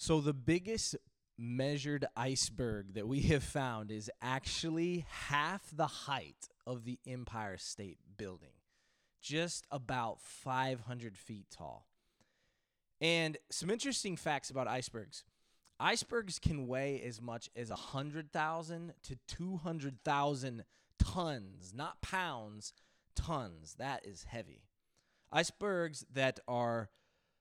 So the biggest measured iceberg that we have found is actually half the height of the Empire State Building, just about 500 feet tall. And some interesting facts about icebergs. Icebergs can weigh as much as 100,000 to 200,000 tons, not pounds, tons. That is heavy. Icebergs that are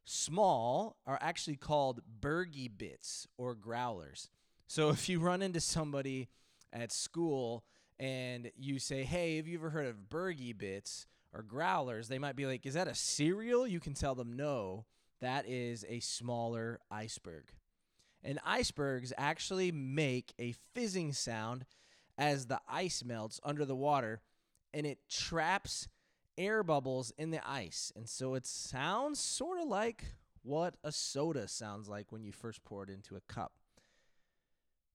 small are actually called bergy bits or growlers. So if you run into somebody at school and you say, "Hey, have you ever heard of bergy bits or growlers?" They might be like, "Is that a cereal?" You can tell them, "No, that is a smaller iceberg." And icebergs actually make a fizzing sound as the ice melts under the water and it traps air bubbles in the ice. And so it sounds sort of like what a soda sounds like when you first pour it into a cup.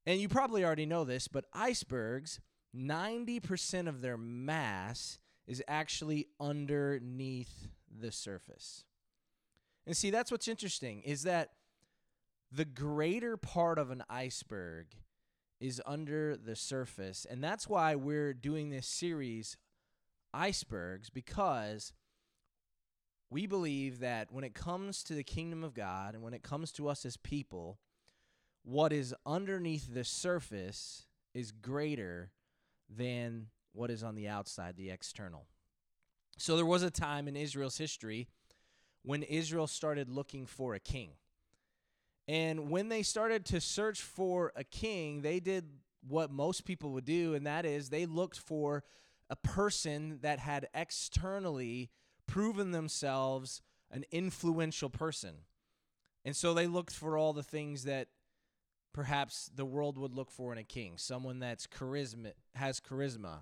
And you probably already know this, but icebergs, 90% of their mass is actually underneath the surface. And see, that's what's interesting is that the greater part of an iceberg is under the surface. And that's why we're doing this series, Icebergs, because we believe that when it comes to the kingdom of God and when it comes to us as people, what is underneath the surface is greater than what is on the outside, the external. So there was a time in Israel's history when Israel started looking for a king. And when they started to search for a king, they did what most people would do, and that is they looked for a person that had externally proven themselves an influential person. And so they looked for all the things that perhaps the world would look for in a king someone that's charisma has charisma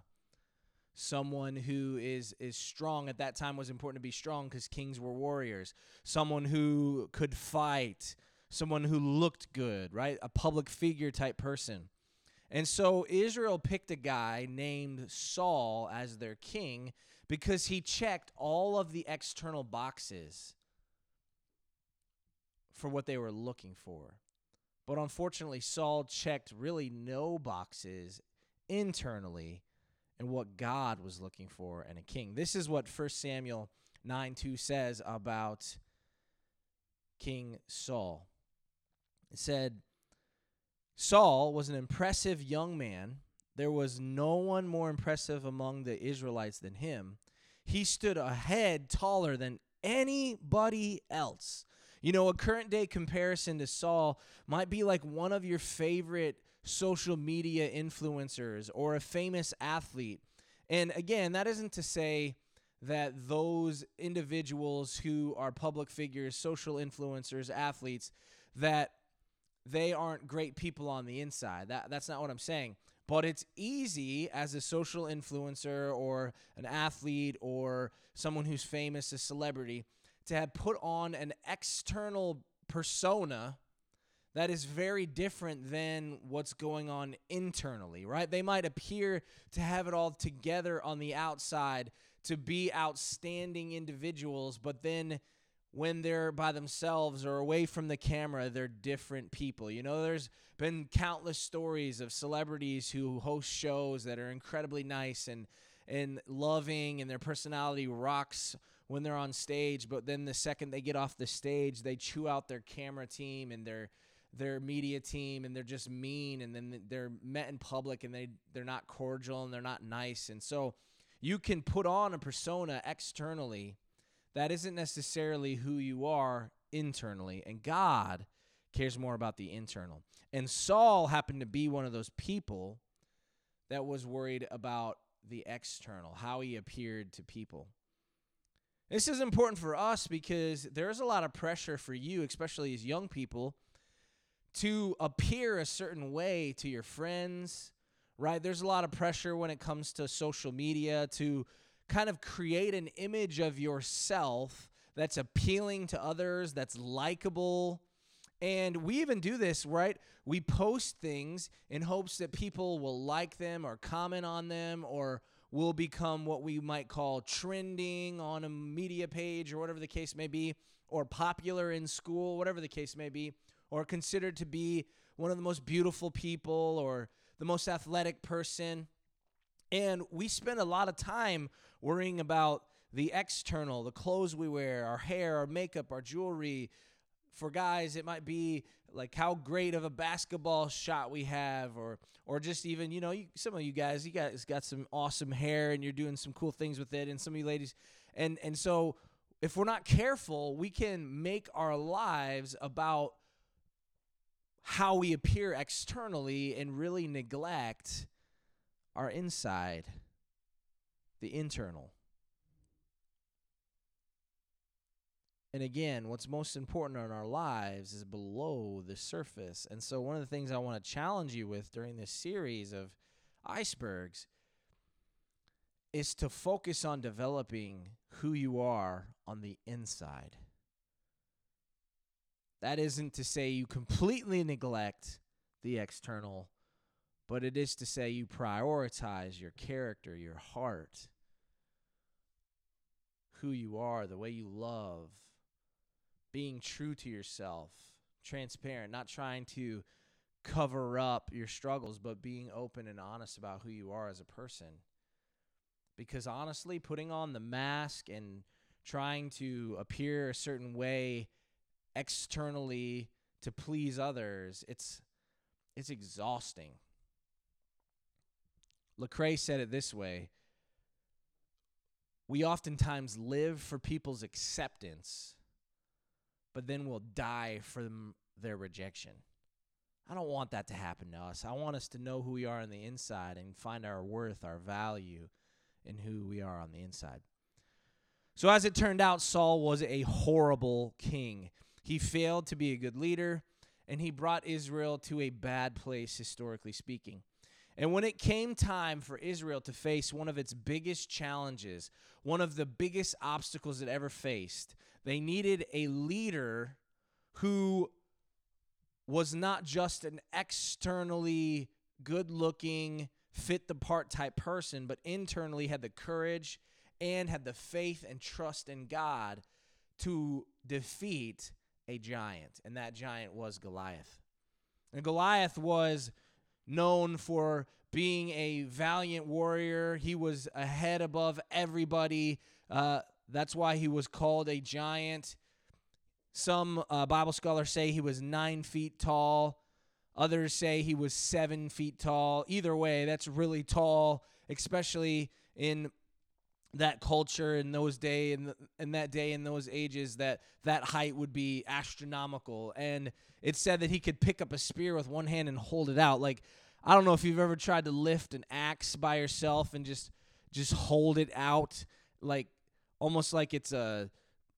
someone who is is strong at that time was important to be strong because kings were warriors someone who could fight someone who looked good, right? A public figure type person. And so Israel picked a guy named Saul as their king because he checked all of the external boxes for what they were looking for. But unfortunately, Saul checked really no boxes internally and what God was looking for in a king. This is what 1 Samuel 9 2 says about King Saul. It said, Saul was an impressive young man. There was no one more impressive among the Israelites than him. He stood a head taller than anybody else. You know, a current day comparison to Saul might be like one of your favorite social media influencers or a famous athlete. And again, that isn't to say that those individuals who are public figures, social influencers, athletes, that they aren't great people on the inside. That that's not what I'm saying. But it's easy as a social influencer or an athlete or someone who's famous, a celebrity, to have put on an external persona that is very different than what's going on internally, right? They might appear to have it all together on the outside, to be outstanding individuals, but then when they're by themselves or away from the camera, they're different people. You know, there's been countless stories of celebrities who host shows that are incredibly nice and and loving and their personality rocks when they're on stage, but then the second they get off the stage, they chew out their camera team and their their media team and they're just mean and then they're met in public and they they're not cordial and they're not nice. And so you can put on a persona externally that isn't necessarily who you are internally. And God cares more about the internal. And Saul happened to be one of those people that was worried about the external, how he appeared to people. This is important for us because there's a lot of pressure for you, especially as young people, to appear a certain way to your friends, right? There's a lot of pressure when it comes to social media to kind of create an image of yourself that's appealing to others, that's likable. And we even do this, right? We post things in hopes that people will like them or comment on them or will become what we might call trending on a media page or whatever the case may be, or popular in school, whatever the case may be. or considered to be one of the most beautiful people or the most athletic person. And we spend a lot of time worrying about the external, the clothes we wear, our hair, our makeup, our jewelry. For guys, it might be like how great of a basketball shot we have or or just even you know you, some of you guys you guys got some awesome hair and you're doing some cool things with it and some of you ladies and and so if we're not careful we can make our lives about how we appear externally and really neglect our inside the internal And again, what's most important in our lives is below the surface. And so, one of the things I want to challenge you with during this series of icebergs is to focus on developing who you are on the inside. That isn't to say you completely neglect the external, but it is to say you prioritize your character, your heart, who you are, the way you love being true to yourself, transparent, not trying to cover up your struggles, but being open and honest about who you are as a person. Because honestly, putting on the mask and trying to appear a certain way externally to please others, it's it's exhausting. Lecrae said it this way. We oftentimes live for people's acceptance but then we'll die from their rejection. I don't want that to happen to us. I want us to know who we are on the inside and find our worth, our value in who we are on the inside. So, as it turned out, Saul was a horrible king. He failed to be a good leader, and he brought Israel to a bad place, historically speaking. And when it came time for Israel to face one of its biggest challenges, one of the biggest obstacles it ever faced, they needed a leader who was not just an externally good looking, fit the part type person, but internally had the courage and had the faith and trust in God to defeat a giant. And that giant was Goliath. And Goliath was known for being a valiant warrior. He was ahead above everybody. Uh, that's why he was called a giant. Some uh, Bible scholars say he was nine feet tall. Others say he was seven feet tall. Either way, that's really tall, especially in that culture in those day in, in that day in those ages that that height would be astronomical. And it said that he could pick up a spear with one hand and hold it out. Like i don't know if you've ever tried to lift an axe by yourself and just just hold it out like almost like it's a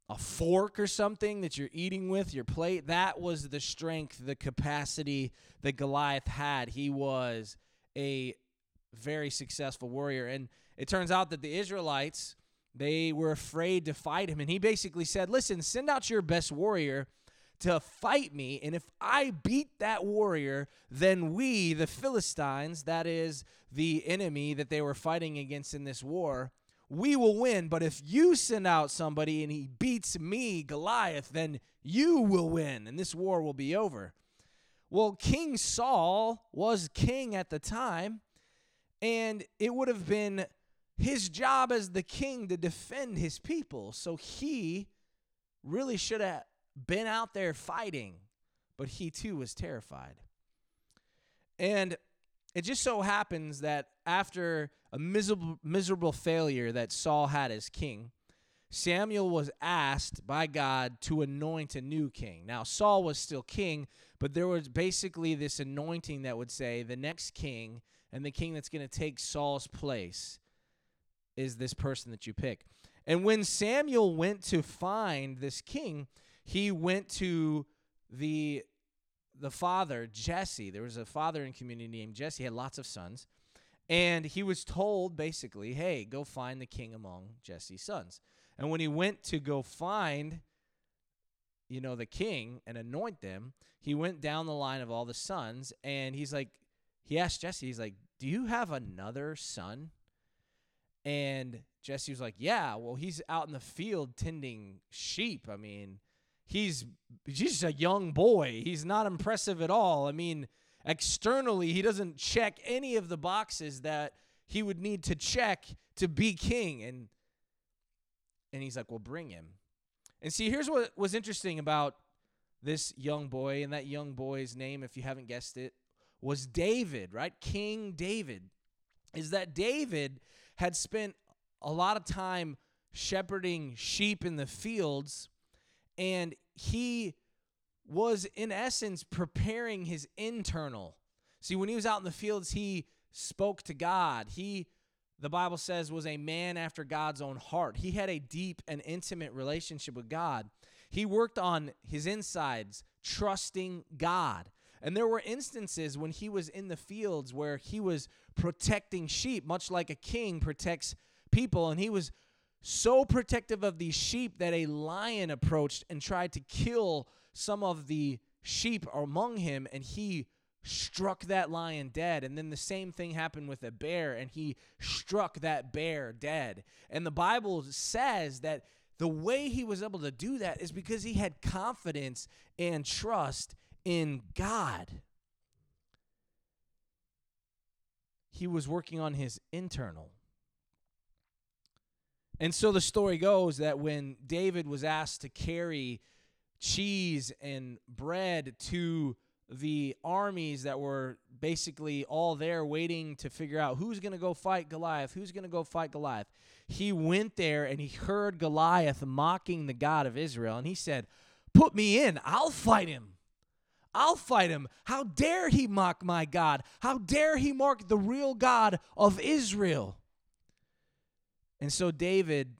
a fork or something that you're eating with your plate. That was the strength the capacity that Goliath had. He was a very successful warrior. And it turns out that the Israelites they were afraid to fight him and he basically said listen send out your best warrior to fight me and if I beat that warrior then we the Philistines that is the enemy that they were fighting against in this war we will win. But if you send out somebody and he beats me, Goliath, then you will win and this war will be over. Well, King Saul was king at the time, and it would have been his job as the king to defend his people. So he really should have been out there fighting, but he too was terrified. And it just so happens that after a miserable, miserable failure that Saul had as king, Samuel was asked by God to anoint a new king. Now, Saul was still king, but there was basically this anointing that would say the next king and the king that's going to take Saul's place is this person that you pick. And when Samuel went to find this king, he went to the the father, Jesse. There was a father in community named Jesse. He had lots of sons. And he was told basically, hey, go find the king among Jesse's sons. And when he went to go find, you know, the king and anoint them, he went down the line of all the sons and he's like, he asked Jesse, he's like, do you have another son? And Jesse was like, yeah, well, he's out in the field tending sheep. I mean, he's just a young boy. He's not impressive at all. I mean, externally, he doesn't check any of the boxes that he would need to check to be king. And and he's like, "Well, bring him." And see, here's what was interesting about this young boy, and that young boy's name, if you haven't guessed it, was David, right? King David. Is that David had spent a lot of time shepherding sheep in the fields, and he was, in essence, preparing his internal. See, when he was out in the fields, he spoke to God. He, the Bible says, was a man after God's own heart. He had a deep and intimate relationship with God. He worked on his insides, trusting God. And there were instances when he was in the fields where he was protecting sheep, much like a king protects people. And he was so protective of these sheep that a lion approached and tried to kill some of the sheep among him, and he struck that lion dead. And then the same thing happened with a bear, and he struck that bear dead. And the Bible says that the way he was able to do that is because he had confidence and trust in God. He was working on his internal. And so the story goes that when David was asked to carry cheese and bread to the armies that were basically all there waiting to figure out who's going to go fight Goliath, who's going to go fight Goliath. He went there and he heard Goliath mocking the God of Israel and he said, Put me in, I'll fight him. I'll fight him. How dare he mock my God? How dare he mock the real God of Israel? And so David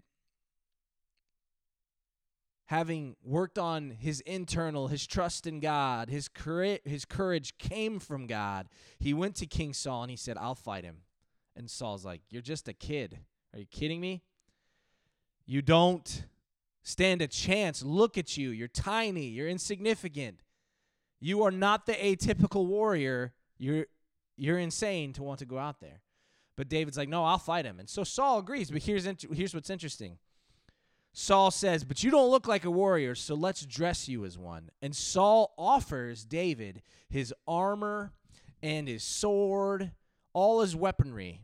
having worked on his internal, his trust in God, his his courage came from God. He went to King Saul and he said, "I'll fight him." And Saul's like, "You're just a kid. Are you kidding me? You don't stand a chance. Look at you. You're tiny. You're insignificant. You are not the atypical warrior. You're you're insane to want to go out there." But David's like, "No, I'll fight him." And so Saul agrees, but here's here's what's interesting. Saul says, But you don't look like a warrior, so let's dress you as one. And Saul offers David his armor and his sword, all his weaponry.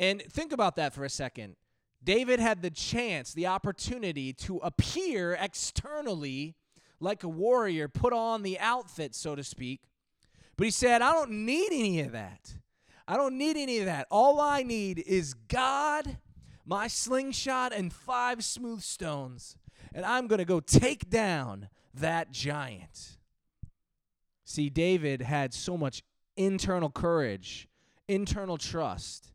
And think about that for a second. David had the chance, the opportunity to appear externally like a warrior, put on the outfit, so to speak. But he said, I don't need any of that. I don't need any of that. All I need is God my slingshot and five smooth stones, and I'm going to go take down that giant. See, David had so much internal courage, internal trust.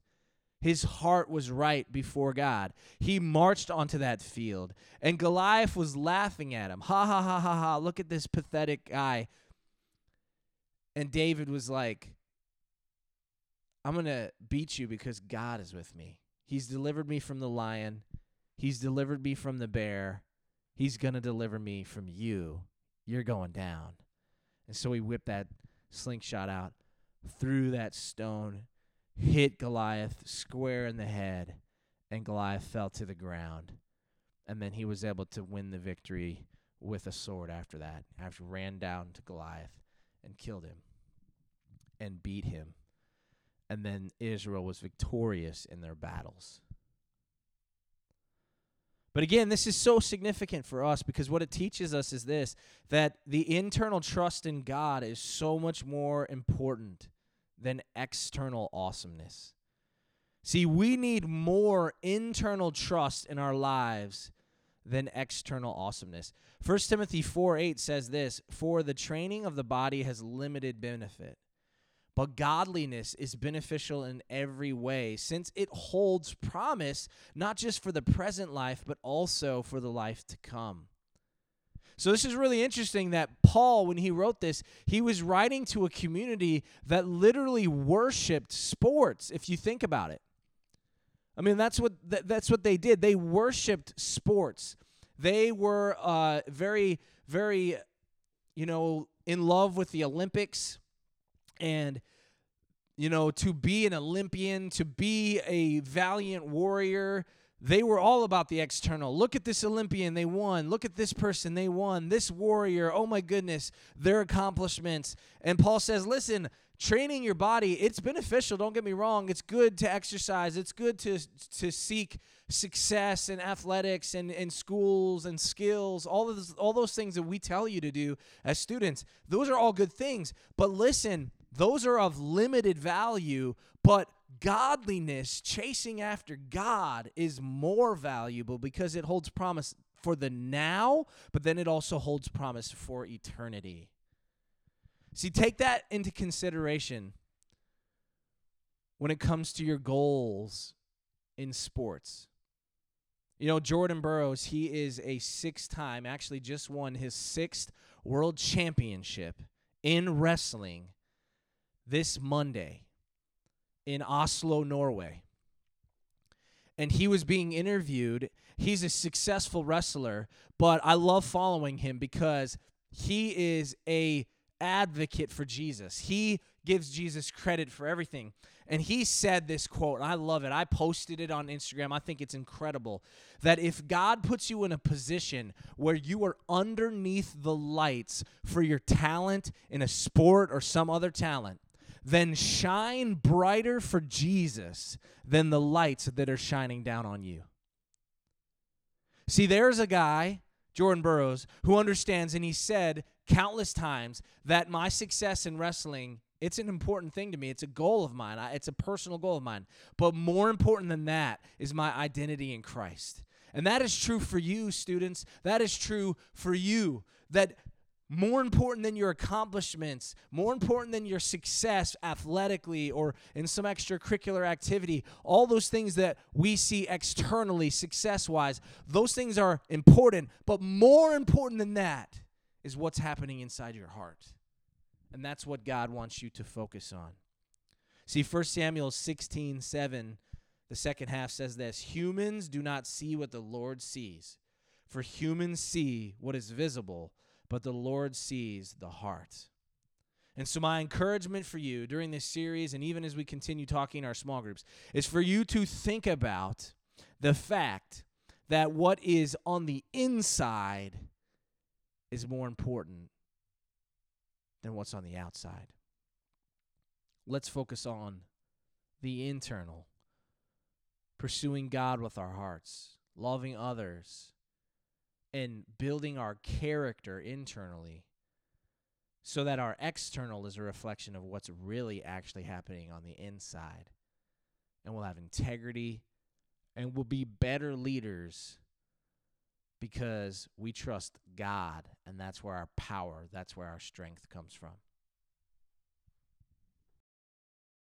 His heart was right before God. He marched onto that field, and Goliath was laughing at him. Ha ha ha ha ha, look at this pathetic guy. And David was like, I'm going to beat you because God is with me. He's delivered me from the lion. He's delivered me from the bear. He's going to deliver me from you. You're going down. And so he whipped that slingshot out, threw that stone, hit Goliath square in the head, and Goliath fell to the ground. And then he was able to win the victory with a sword after that, after ran down to Goliath and killed him and beat him and then Israel was victorious in their battles. But again, this is so significant for us because what it teaches us is this that the internal trust in God is so much more important than external awesomeness. See, we need more internal trust in our lives than external awesomeness. 1 Timothy 4 8 says this For the training of the body has limited benefit but godliness is beneficial in every way, since it holds promise not just for the present life, but also for the life to come. So, this is really interesting that Paul, when he wrote this, he was writing to a community that literally worshiped sports, if you think about it. I mean, that's what, th- that's what they did. They worshiped sports. They were uh, very, very, you know, in love with the Olympics and you know to be an olympian to be a valiant warrior they were all about the external. Look at this Olympian, they won. Look at this person, they won. This warrior, oh my goodness, their accomplishments. And Paul says, listen, training your body, it's beneficial, don't get me wrong. It's good to exercise, it's good to to seek success in athletics and in schools and skills, all of those, all those things that we tell you to do as students. Those are all good things. But listen, those are of limited value, but godliness, chasing after God, is more valuable because it holds promise for the now, but then it also holds promise for eternity. See, take that into consideration when it comes to your goals in sports. You know, Jordan Burroughs, he is a six time, actually just won his sixth world championship in wrestling this Monday in Oslo, Norway. And he was being interviewed. He's a successful wrestler, but I love following him because he is a advocate for Jesus. He gives Jesus credit for everything. And he said this quote, and I love it. I posted it on Instagram. I think it's incredible that if God puts you in a position where you are underneath the lights for your talent in a sport or some other talent, then shine brighter for Jesus than the lights that are shining down on you. See, there's a guy, Jordan Burroughs, who understands, and he said countless times that my success in wrestling it's an important thing to me. It's a goal of mine. It's a personal goal of mine. But more important than that is my identity in Christ. And that is true for you, students. That is true for you. That more important than your accomplishments, more important than your success athletically or in some extracurricular activity, all those things that we see externally, success wise, those things are important. But more important than that is what's happening inside your heart. And that's what God wants you to focus on. See, 1 Samuel 16 7, the second half says this Humans do not see what the Lord sees, for humans see what is visible but the Lord sees the heart. And so, my encouragement for you during this series, and even as we continue talking in our small groups, is for you to think about the fact that what is on the inside is more important than what's on the outside. Let's focus on the internal, pursuing God with our hearts, loving others, and building our character internally so that our external is a reflection of what's really actually happening on the inside. And we'll have integrity and we'll be better leaders because we trust God and that's where our power, that's where our strength comes from.